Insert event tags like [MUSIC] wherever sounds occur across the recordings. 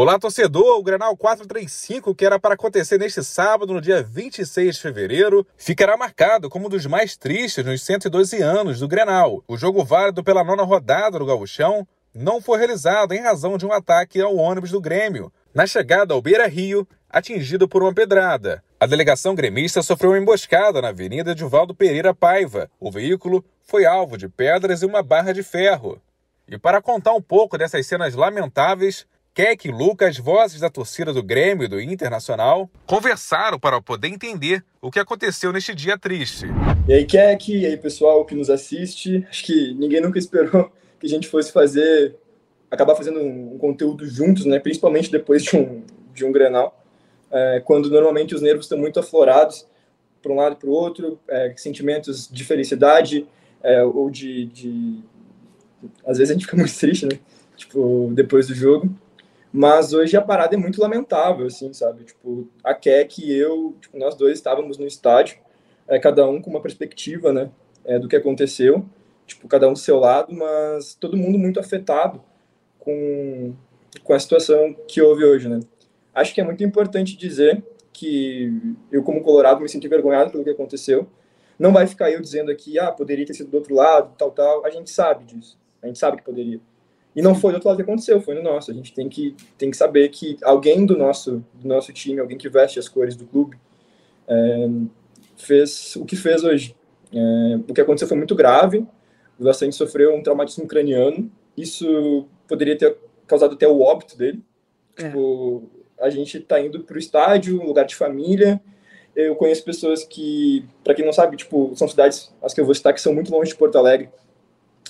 Olá, torcedor! O Grenal 435, que era para acontecer neste sábado, no dia 26 de fevereiro, ficará marcado como um dos mais tristes nos 112 anos do Grenal. O jogo válido pela nona rodada do Gauchão não foi realizado em razão de um ataque ao ônibus do Grêmio, na chegada ao Beira Rio, atingido por uma pedrada. A delegação gremista sofreu uma emboscada na Avenida Divaldo Pereira Paiva. O veículo foi alvo de pedras e uma barra de ferro. E para contar um pouco dessas cenas lamentáveis, Keck e Lucas, vozes da torcida do Grêmio e do Internacional, conversaram para poder entender o que aconteceu neste dia triste. E aí, Keck, e aí, pessoal que nos assiste. Acho que ninguém nunca esperou que a gente fosse fazer, acabar fazendo um, conteúdo juntos, né? Principalmente depois de um, de um Grenal, é, quando normalmente os nervos estão muito aflorados para um lado e para o outro, é, sentimentos de felicidade é, ou de, de, Às vezes a gente fica muito triste, né? Tipo, depois do jogo. Mas hoje a parada é muito lamentável, assim, sabe? Tipo, a Keck e eu, tipo, nós dois estávamos no estádio, é, cada um com uma perspectiva, né, é, do que aconteceu, tipo, cada um do seu lado, mas todo mundo muito afetado com, com a situação que houve hoje, né? Acho que é muito importante dizer que eu, como colorado, me senti envergonhado pelo que aconteceu. Não vai ficar eu dizendo aqui, ah, poderia ter sido do outro lado, tal, tal. A gente sabe disso. A gente sabe que poderia. E não foi do outro lado que aconteceu, foi no nosso. A gente tem que, tem que saber que alguém do nosso, do nosso time, alguém que veste as cores do clube, é, fez o que fez hoje. É, o que aconteceu foi muito grave. O Lassante sofreu um traumatismo craniano. Isso poderia ter causado até o óbito dele. É. Tipo, a gente está indo para o estádio, lugar de família. Eu conheço pessoas que, para quem não sabe, tipo, são cidades, as que eu vou citar, que são muito longe de Porto Alegre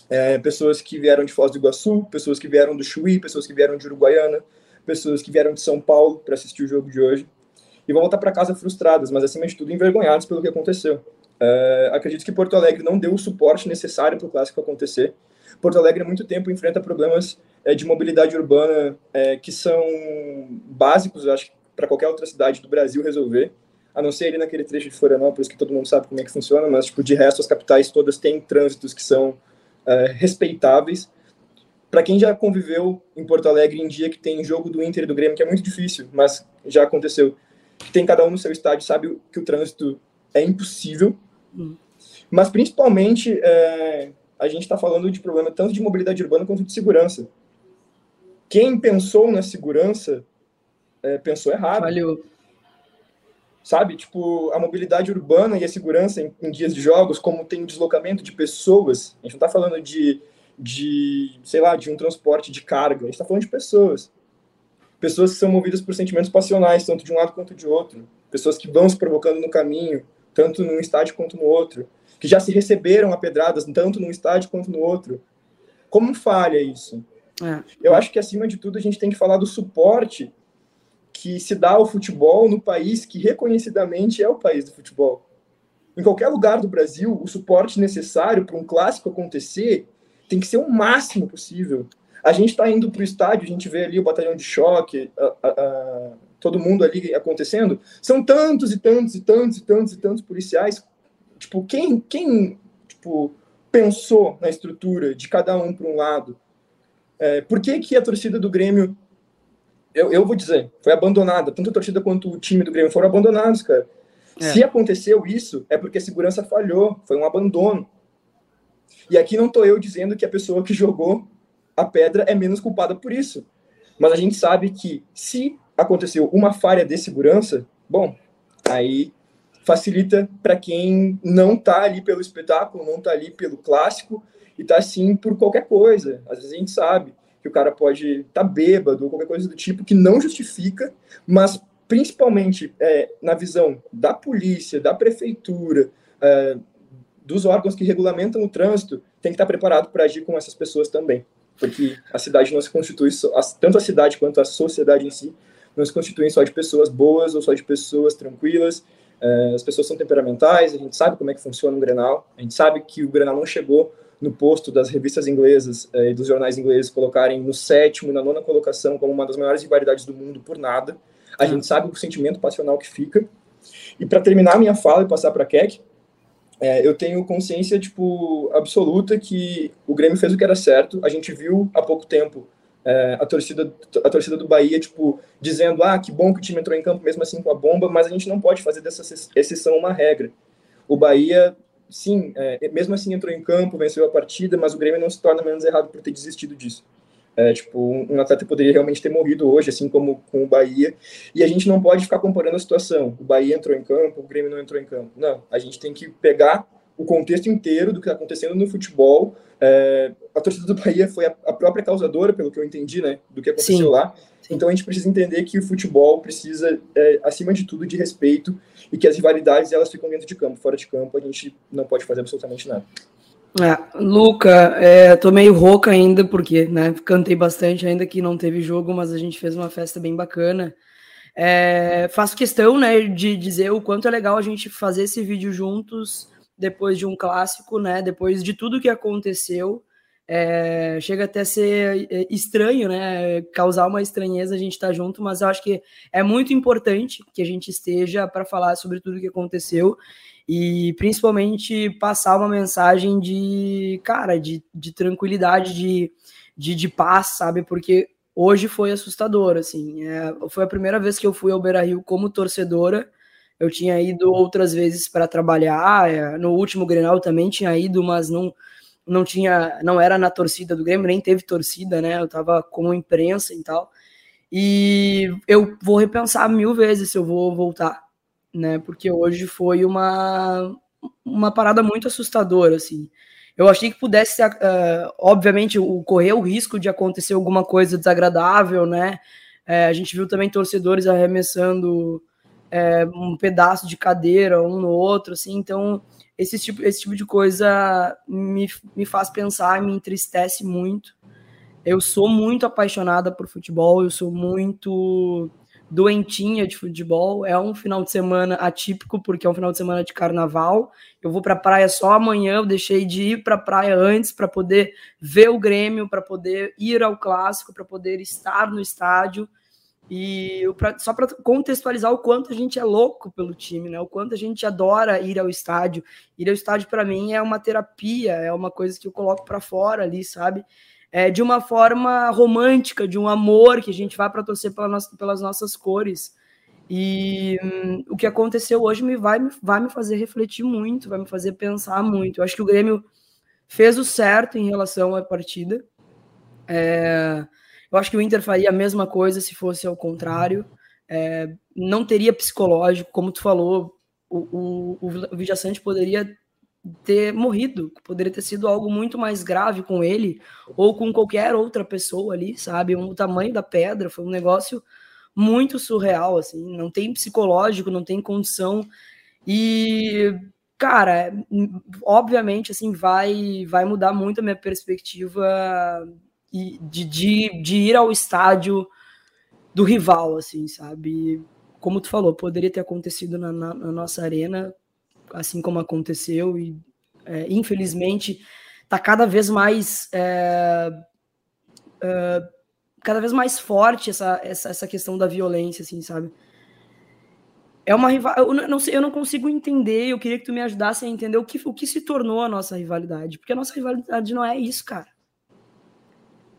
é, pessoas que vieram de Foz do Iguaçu, pessoas que vieram do Chuí, pessoas que vieram de Uruguaiana, pessoas que vieram de São Paulo para assistir o jogo de hoje e vão voltar para casa frustradas, mas acima de tudo envergonhadas pelo que aconteceu. É, acredito que Porto Alegre não deu o suporte necessário para o clássico acontecer. Porto Alegre há muito tempo enfrenta problemas é, de mobilidade urbana é, que são básicos, eu acho, para qualquer outra cidade do Brasil resolver, a não ser ali naquele trecho de Florianópolis que todo mundo sabe como é que funciona, mas tipo de resto as capitais todas têm trânsitos que são é, respeitáveis. Para quem já conviveu em Porto Alegre em dia que tem jogo do Inter e do Grêmio, que é muito difícil, mas já aconteceu, que tem cada um no seu estádio, sabe que o trânsito é impossível. Hum. Mas principalmente é, a gente está falando de problema tanto de mobilidade urbana quanto de segurança. Quem pensou na segurança é, pensou errado. Valeu sabe? Tipo, a mobilidade urbana e a segurança em, em dias de jogos, como tem o deslocamento de pessoas, a gente não está falando de, de, sei lá, de um transporte de carga, a gente está falando de pessoas. Pessoas que são movidas por sentimentos passionais, tanto de um lado quanto de outro. Pessoas que vão se provocando no caminho, tanto num estádio quanto no outro. Que já se receberam a pedradas, tanto num estádio quanto no outro. Como falha isso? É. Eu acho que, acima de tudo, a gente tem que falar do suporte que se dá ao futebol no país que reconhecidamente é o país do futebol. Em qualquer lugar do Brasil, o suporte necessário para um clássico acontecer tem que ser o máximo possível. A gente está indo para o estádio, a gente vê ali o batalhão de choque, a, a, a, todo mundo ali acontecendo. São tantos e tantos e tantos e tantos e tantos policiais. Tipo, quem, quem tipo, pensou na estrutura de cada um para um lado? É, por que, que a torcida do Grêmio eu, eu vou dizer, foi abandonada. Tanto a torcida quanto o time do Grêmio foram abandonados, cara. É. Se aconteceu isso, é porque a segurança falhou, foi um abandono. E aqui não tô eu dizendo que a pessoa que jogou a pedra é menos culpada por isso. Mas a gente sabe que se aconteceu uma falha de segurança, bom, aí facilita para quem não tá ali pelo espetáculo, não tá ali pelo clássico e tá assim por qualquer coisa. Às vezes a gente sabe que o cara pode estar tá bêbado ou qualquer coisa do tipo que não justifica, mas principalmente é, na visão da polícia, da prefeitura, é, dos órgãos que regulamentam o trânsito, tem que estar preparado para agir com essas pessoas também, porque a cidade não se constitui só, tanto a cidade quanto a sociedade em si não se constituem só de pessoas boas ou só de pessoas tranquilas. É, as pessoas são temperamentais, a gente sabe como é que funciona o Grenal, a gente sabe que o Grenal não chegou no posto das revistas inglesas eh, e dos jornais ingleses colocarem no sétimo, na nona colocação como uma das maiores rivalidades do mundo por nada. A gente sabe o sentimento passional que fica. E para terminar minha fala e passar para a Keck, é, eu tenho consciência tipo absoluta que o Grêmio fez o que era certo. A gente viu há pouco tempo é, a, torcida, a torcida do Bahia, tipo, dizendo, ah, que bom que o time entrou em campo mesmo assim com a bomba, mas a gente não pode fazer dessa exceção uma regra. O Bahia, sim, é, mesmo assim entrou em campo, venceu a partida, mas o Grêmio não se torna menos errado por ter desistido disso. É, tipo, um atleta poderia realmente ter morrido hoje, assim como com o Bahia, e a gente não pode ficar comparando a situação. O Bahia entrou em campo, o Grêmio não entrou em campo. Não, a gente tem que pegar o contexto inteiro do que está acontecendo no futebol. É, a torcida do Bahia foi a, a, própria causadora, pelo que eu entendi, né, do que aconteceu Sim. lá. Sim. Então a gente precisa entender que o futebol precisa, é, acima de tudo, de respeito e que as rivalidades elas ficam dentro de campo. Fora de campo a gente não pode fazer absolutamente nada. É, Luca, é, tô meio rouca ainda, porque né, cantei bastante, ainda que não teve jogo, mas a gente fez uma festa bem bacana. É, faço questão né, de dizer o quanto é legal a gente fazer esse vídeo juntos depois de um clássico, né? Depois de tudo que aconteceu. É, chega até a ser é, estranho, né? Causar uma estranheza a gente estar tá junto, mas eu acho que é muito importante que a gente esteja para falar sobre tudo que aconteceu e principalmente passar uma mensagem de, cara, de, de tranquilidade, de, de, de paz, sabe? Porque hoje foi assustador, assim. É, foi a primeira vez que eu fui ao Beira Rio como torcedora. Eu tinha ido outras vezes para trabalhar. É, no último Grenal também tinha ido, mas não não tinha, não era na torcida do Grêmio, nem teve torcida, né? Eu tava como imprensa e tal. E eu vou repensar mil vezes se eu vou voltar né? Porque hoje foi uma, uma parada muito assustadora, assim. Eu achei que pudesse, uh, obviamente, correr o risco de acontecer alguma coisa desagradável, né? É, a gente viu também torcedores arremessando é, um pedaço de cadeira um no outro, assim. Então, esse tipo, esse tipo de coisa me, me faz pensar, me entristece muito. Eu sou muito apaixonada por futebol, eu sou muito doentinha de futebol. É um final de semana atípico, porque é um final de semana de carnaval. Eu vou para a praia só amanhã, eu deixei de ir para a praia antes para poder ver o Grêmio, para poder ir ao clássico, para poder estar no estádio. E pra, só para contextualizar o quanto a gente é louco pelo time, né? O quanto a gente adora ir ao estádio. Ir ao estádio para mim é uma terapia, é uma coisa que eu coloco para fora ali, sabe? é, de uma forma romântica, de um amor que a gente vai para torcer pela nossa, pelas nossas cores. E hum, o que aconteceu hoje me vai, vai me fazer refletir muito, vai me fazer pensar muito. Eu acho que o Grêmio fez o certo em relação à partida. É, eu acho que o Inter faria a mesma coisa se fosse ao contrário. É, não teria psicológico, como tu falou, o, o, o Vijaçante poderia ter morrido, poderia ter sido algo muito mais grave com ele ou com qualquer outra pessoa ali, sabe? O tamanho da pedra foi um negócio muito surreal, assim, não tem psicológico, não tem condição e cara, obviamente assim vai vai mudar muito a minha perspectiva de, de, de ir ao estádio do rival, assim, sabe? Como tu falou, poderia ter acontecido na, na, na nossa arena, assim como aconteceu, e é, infelizmente está cada vez mais é, é, cada vez mais forte essa, essa, essa questão da violência, assim, sabe? É uma rival... eu não eu não consigo entender. Eu queria que tu me ajudasse a entender o que, o que se tornou a nossa rivalidade, porque a nossa rivalidade não é isso, cara.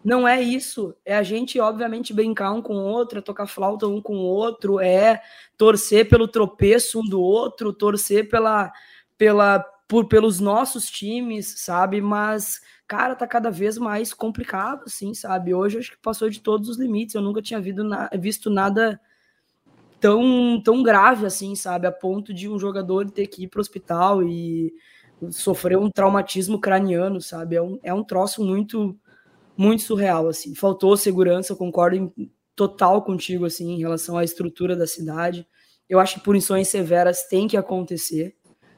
Não é isso. É a gente, obviamente, brincar um com o outro, é tocar flauta um com o outro, é torcer pelo tropeço um do outro, torcer pela, pela, por, pelos nossos times, sabe? Mas, cara, tá cada vez mais complicado, assim, sabe? Hoje acho que passou de todos os limites. Eu nunca tinha visto, na, visto nada tão, tão grave, assim, sabe? A ponto de um jogador ter que ir pro hospital e sofrer um traumatismo craniano, sabe? É um, é um troço muito muito surreal, assim. Faltou segurança, concordo em, total contigo, assim, em relação à estrutura da cidade. Eu acho que punições severas têm que acontecer,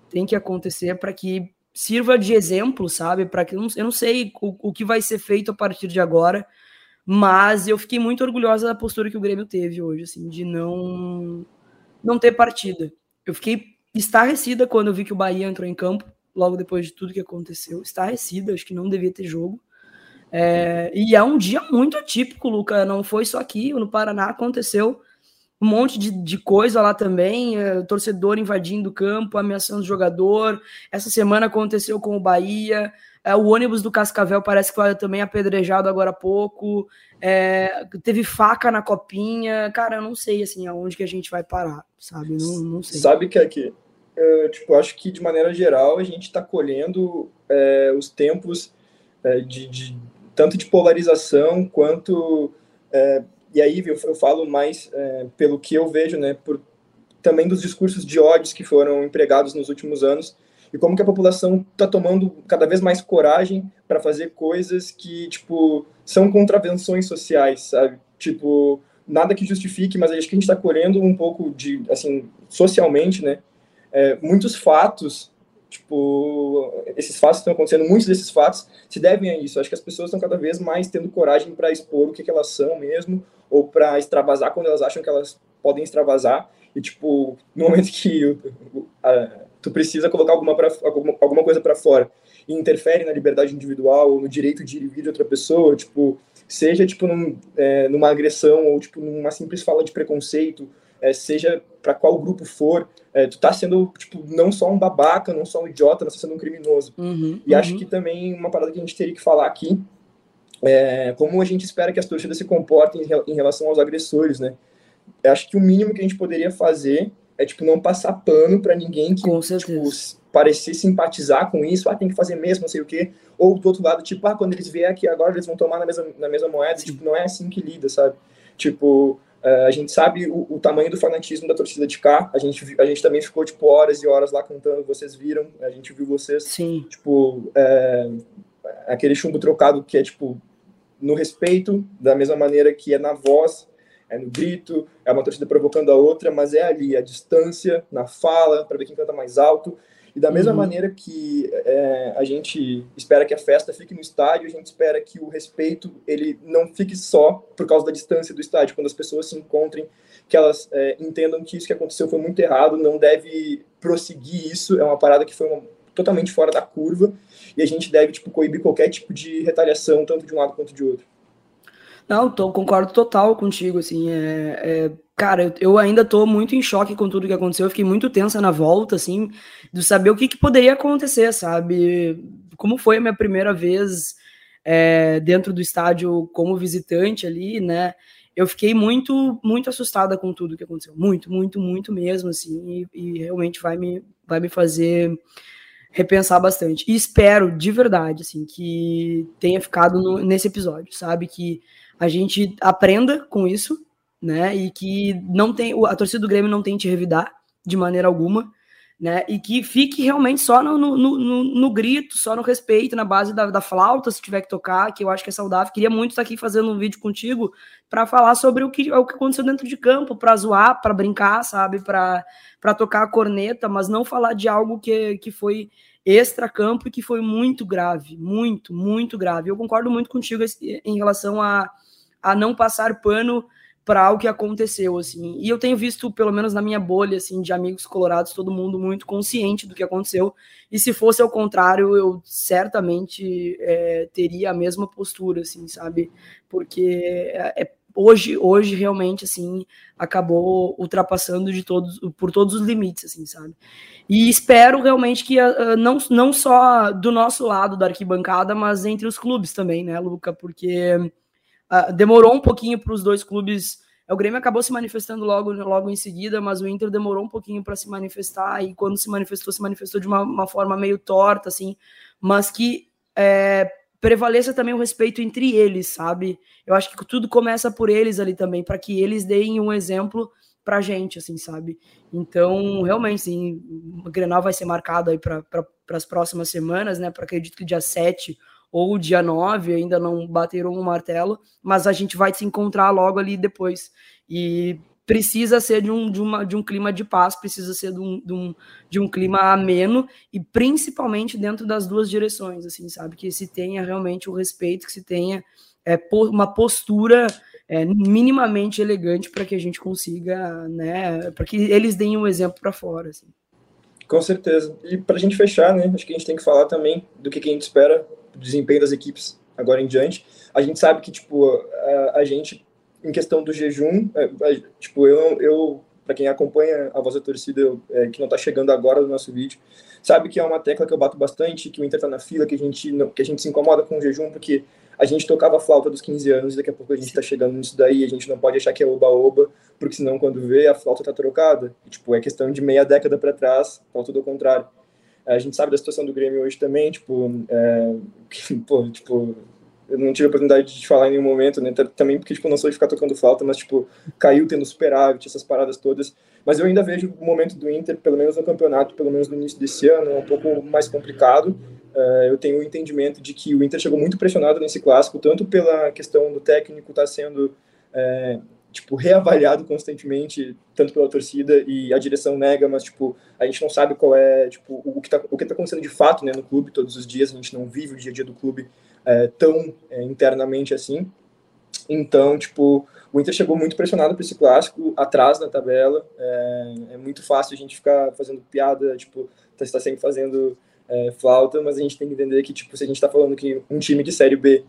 tem que acontecer para que sirva de exemplo, sabe? Para que eu não, sei o, o que vai ser feito a partir de agora, mas eu fiquei muito orgulhosa da postura que o Grêmio teve hoje, assim, de não não ter partida. Eu fiquei estarrecida quando eu vi que o Bahia entrou em campo, logo depois de tudo que aconteceu. Estarrecida, acho que não devia ter jogo. É, e é um dia muito atípico, Luca. Não foi só aqui, no Paraná aconteceu um monte de, de coisa lá também, é, torcedor invadindo o campo, ameaçando o jogador. Essa semana aconteceu com o Bahia. É, o ônibus do Cascavel parece que foi também apedrejado agora há pouco. É, teve faca na copinha. Cara, eu não sei assim aonde que a gente vai parar, sabe? Não, não sei. Sabe que aqui, eu, tipo, acho que de maneira geral a gente está colhendo é, os tempos é, de, de, tanto de polarização quanto é, e aí eu, eu falo mais é, pelo que eu vejo, né, por também dos discursos de ódio que foram empregados nos últimos anos e como que a população está tomando cada vez mais coragem para fazer coisas que tipo são contravenções sociais, sabe? Tipo nada que justifique, mas acho que a gente está colhendo um pouco de assim socialmente, né? É, muitos fatos tipo, esses fatos estão acontecendo, muitos desses fatos se devem a isso. Acho que as pessoas estão cada vez mais tendo coragem para expor o que, que, elas são mesmo, ou para extravasar quando elas acham que elas podem extravasar. E, tipo, no momento que tu precisa colocar alguma, pra, alguma, alguma coisa para fora e interfere na liberdade individual ou no direito de ir de outra pessoa, tipo, seja, tipo, num, é, numa agressão ou, tipo, numa simples fala de preconceito, é, seja para qual grupo for, é, tu tá sendo, tipo, não só um babaca, não só um idiota, mas tá sendo um criminoso. Uhum, e uhum. acho que também uma parada que a gente teria que falar aqui é como a gente espera que as torcidas se comportem em relação aos agressores, né? Eu acho que o mínimo que a gente poderia fazer é, tipo, não passar pano para ninguém que, tipo, parecer simpatizar com isso, ah, tem que fazer mesmo, não sei o quê. Ou do outro lado, tipo, ah, quando eles vierem aqui agora, eles vão tomar na mesma, na mesma moeda. Tipo, não é assim que lida, sabe? Tipo, Uh, a gente sabe o, o, tamanho do fanatismo da torcida de cá. A gente, a gente também ficou, tipo, horas e horas lá cantando. Vocês viram, a gente viu vocês. Sim. Tipo, é, aquele chumbo trocado que é, tipo, no respeito, da mesma maneira que é na voz, é no grito, é uma torcida provocando a outra, mas é ali, a distância, na fala, para ver quem canta mais alto. E da mesma uhum. maneira que é, a gente espera que a festa fique no estádio, a gente espera que o respeito ele não fique só por causa da distância do estádio. Quando as pessoas se encontrem, que elas é, entendam que isso que aconteceu foi muito errado, não deve prosseguir isso. É uma parada que foi uma, totalmente fora da curva e a gente deve tipo coibir qualquer tipo de retaliação tanto de um lado quanto de outro. Não, tô, concordo total contigo, assim, é, é cara, eu, ainda tô muito em choque com tudo que aconteceu, eu fiquei muito tensa na volta, assim, de saber o que, que poderia acontecer, sabe? Como foi a minha primeira vez é, dentro do estádio como visitante ali, né? Eu fiquei muito, muito assustada com tudo que aconteceu, muito, muito, muito mesmo, assim, e, e realmente vai me, vai me fazer repensar bastante. E espero, de verdade, assim, que tenha ficado no, nesse episódio, sabe? Que a gente aprenda com isso, né? E que não tem a torcida do Grêmio não tente revidar de maneira alguma, né? E que fique realmente só no, no, no, no grito, só no respeito, na base da, da, flauta, se tiver que tocar, que eu acho que é saudável. Queria muito estar aqui fazendo um vídeo contigo para falar sobre o que, o que aconteceu dentro de campo, para zoar, para brincar, sabe? Para tocar a corneta, mas não falar de algo que, que foi extra-campo e que foi muito grave, muito, muito grave. Eu concordo muito contigo em relação a a não passar pano para o que aconteceu, assim. E eu tenho visto, pelo menos na minha bolha, assim, de amigos colorados, todo mundo muito consciente do que aconteceu. E se fosse ao contrário, eu certamente é, teria a mesma postura, assim, sabe? Porque é, é, hoje, hoje realmente, assim, acabou ultrapassando de todos, por todos os limites, assim, sabe? E espero realmente que uh, não, não só do nosso lado da arquibancada, mas entre os clubes também, né, Luca? Porque Uh, demorou um pouquinho para os dois clubes. O Grêmio acabou se manifestando logo, logo em seguida, mas o Inter demorou um pouquinho para se manifestar. E quando se manifestou, se manifestou de uma, uma forma meio torta, assim, mas que é, prevaleça também o respeito entre eles, sabe? Eu acho que tudo começa por eles ali também, para que eles deem um exemplo pra gente, assim, sabe? Então, realmente, sim, o Grenal vai ser marcado aí para pra, as próximas semanas, né? Para acredito que dia 7 ou dia 9, ainda não bateram o martelo, mas a gente vai se encontrar logo ali depois. E precisa ser de um, de uma, de um clima de paz, precisa ser de um, de, um, de um clima ameno e principalmente dentro das duas direções, assim, sabe? Que se tenha realmente o respeito, que se tenha é, uma postura é, minimamente elegante para que a gente consiga, né? Para que eles deem um exemplo para fora, assim. Com certeza. E para a gente fechar, né? Acho que a gente tem que falar também do que, que a gente espera desempenho das equipes agora em diante. A gente sabe que, tipo, a, a gente em questão do jejum, é, é, tipo, eu, eu para quem acompanha a voz da torcida, é, que não está chegando agora no nosso vídeo, sabe que é uma tecla que eu bato bastante, que o Inter está na fila, que a gente não, que a gente se incomoda com o jejum, porque a gente tocava a flauta dos 15 anos, e daqui a pouco a gente está chegando nisso daí, a gente não pode achar que é oba-oba, porque senão quando vê, a flauta está trocada. E, tipo, é questão de meia década para trás, tudo ao contrário. A gente sabe da situação do Grêmio hoje também, tipo, é, [LAUGHS] pô, tipo, eu não tive a oportunidade de falar em nenhum momento, né? Também porque, tipo, não sou de ficar tocando flauta, mas, tipo, caiu tendo superávit, essas paradas todas. Mas eu ainda vejo o momento do Inter, pelo menos no campeonato, pelo menos no início desse ano, um pouco mais complicado. Uh, eu tenho o entendimento de que o Inter chegou muito pressionado nesse clássico, tanto pela questão do técnico estar tá sendo é, tipo reavaliado constantemente, tanto pela torcida e a direção nega, mas tipo a gente não sabe qual é tipo o que está o que tá acontecendo de fato, né, no clube todos os dias a gente não vive o dia a dia do clube é, tão é, internamente assim. Então, tipo, o Inter chegou muito pressionado para esse clássico, atrás na tabela. É, é, muito fácil a gente ficar fazendo piada, tipo, está sempre fazendo é, flauta, mas a gente tem que entender que, tipo, se a gente está falando que um time de Série B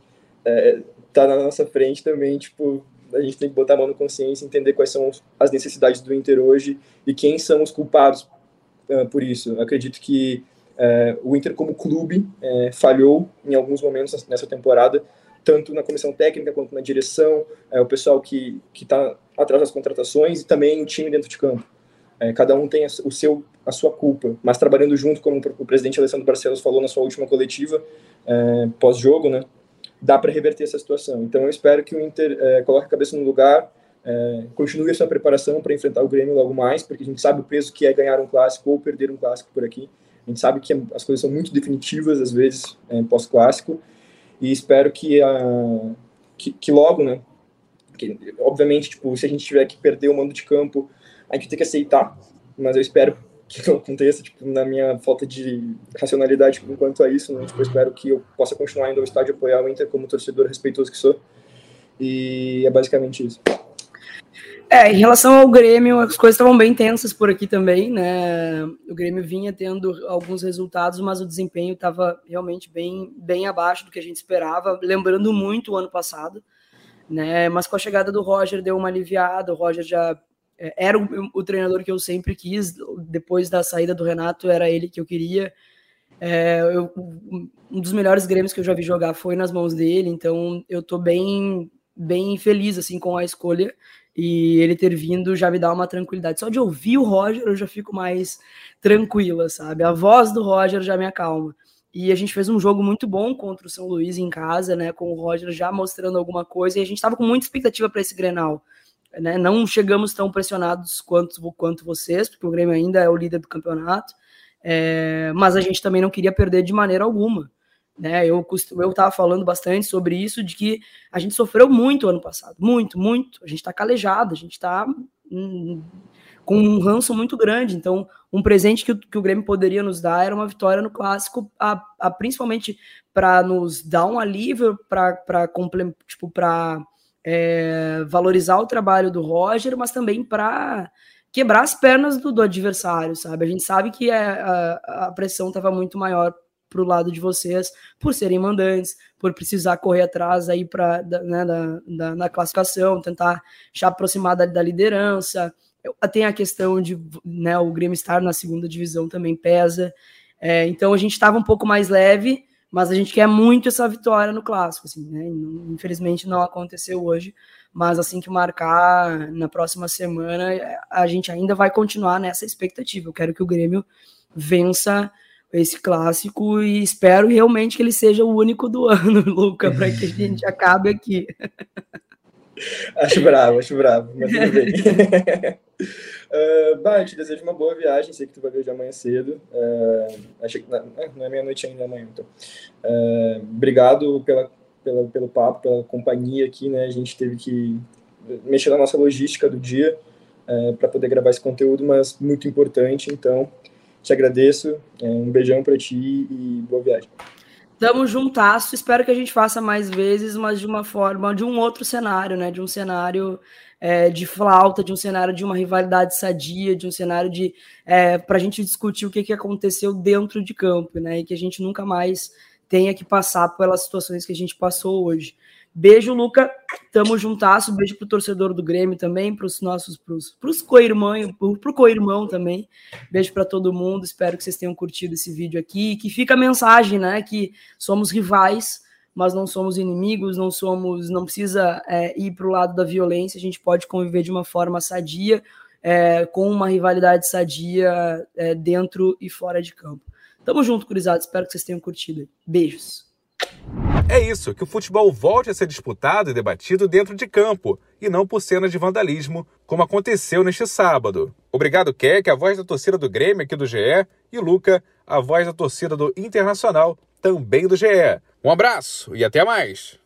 está na nossa frente também, tipo, a gente tem que botar a mão no consciência, entender quais são as necessidades do Inter hoje e quem são os culpados uh, por isso. Eu acredito que é, o Inter, como clube, é, falhou em alguns momentos nessa temporada, tanto na comissão técnica quanto na direção, é, o pessoal que está atrás das contratações e também o time dentro de campo. Cada um tem o seu, a sua culpa, mas trabalhando junto, como o presidente Alessandro Barcelos falou na sua última coletiva, pós-jogo, né, dá para reverter essa situação. Então eu espero que o Inter é, coloque a cabeça no lugar, continue a sua preparação para enfrentar o Grêmio logo mais, porque a gente sabe o peso que é ganhar um clássico ou perder um clássico por aqui. A gente sabe que as coisas são muito definitivas, às vezes, é, pós-clássico, e espero que, uh, que, que, logo, né, que, obviamente, tipo, se a gente tiver que perder o mando de campo, a gente tem que aceitar, mas eu espero que não aconteça, tipo, na minha falta de racionalidade quanto a isso, né, tipo, eu espero que eu possa continuar indo ao estádio apoiar o Inter como torcedor respeitoso que sou, e é basicamente isso. É, em relação ao Grêmio, as coisas estavam bem tensas por aqui também, né? O Grêmio vinha tendo alguns resultados, mas o desempenho estava realmente bem, bem abaixo do que a gente esperava, lembrando muito o ano passado, né? Mas com a chegada do Roger deu uma aliviada, o Roger já era o, o treinador que eu sempre quis, depois da saída do Renato era ele que eu queria. É, eu, um dos melhores Grêmios que eu já vi jogar foi nas mãos dele, então eu tô bem bem feliz assim com a escolha e ele ter vindo já me dá uma tranquilidade. Só de ouvir o Roger eu já fico mais tranquila, sabe? A voz do Roger já me acalma. E a gente fez um jogo muito bom contra o São Luís em casa, né? Com o Roger já mostrando alguma coisa e a gente estava com muita expectativa para esse Grenal. Né? Não chegamos tão pressionados quanto, quanto vocês, porque o Grêmio ainda é o líder do campeonato, é, mas a gente também não queria perder de maneira alguma. Né? Eu estava falando bastante sobre isso, de que a gente sofreu muito ano passado, muito, muito. A gente está calejado, a gente está hum, com um ranço muito grande. Então, um presente que, que o Grêmio poderia nos dar era uma vitória no clássico, a, a principalmente para nos dar um alívio, para tipo, para é, valorizar o trabalho do Roger, mas também para quebrar as pernas do, do, adversário, sabe? A gente sabe que é, a, a pressão estava muito maior para o lado de vocês, por serem mandantes, por precisar correr atrás aí para né, da, classificação, tentar se aproximar da, da liderança. Tem a questão de né, o Grêmio estar na segunda divisão também pesa. É, então a gente estava um pouco mais leve, mas a gente quer muito essa vitória no clássico. Assim, né? Infelizmente não aconteceu hoje, mas assim que marcar na próxima semana, a gente ainda vai continuar nessa expectativa. Eu quero que o Grêmio vença esse clássico e espero realmente que ele seja o único do ano, [LAUGHS] Luca, para que a gente [LAUGHS] acabe aqui. Acho [LAUGHS] bravo, acho bravo, mas tudo bem. uh, bah, te desejo uma boa viagem, sei que tu vai viajar amanhã cedo. Uh, achei que não, é, não é meia-noite ainda amanhã, então. Uh, obrigado pela, pela, pelo papo, pela companhia aqui, né? A gente teve que mexer na nossa logística do dia uh, para poder gravar esse conteúdo, mas muito importante, então te agradeço, é, um beijão para ti e boa viagem. Tamo juntasso, espero que a gente faça mais vezes, mas de uma forma, de um outro cenário, né? De um cenário é, de flauta, de um cenário de uma rivalidade sadia, de um cenário de é, para a gente discutir o que, que aconteceu dentro de campo, né? E que a gente nunca mais tenha que passar pelas situações que a gente passou hoje. Beijo, Luca. Tamo juntasso. Beijo pro torcedor do Grêmio também, pros nossos, pros, pros co-irmão, pro, pro co-irmão também. Beijo para todo mundo. Espero que vocês tenham curtido esse vídeo aqui. Que fica a mensagem, né? Que somos rivais, mas não somos inimigos, não somos, não precisa é, ir pro lado da violência. A gente pode conviver de uma forma sadia, é, com uma rivalidade sadia é, dentro e fora de campo. Tamo junto, curizado. Espero que vocês tenham curtido. Beijos. É isso, que o futebol volte a ser disputado e debatido dentro de campo, e não por cenas de vandalismo, como aconteceu neste sábado. Obrigado, Keck, a voz da torcida do Grêmio aqui do GE, e Luca, a voz da torcida do Internacional, também do GE. Um abraço e até mais!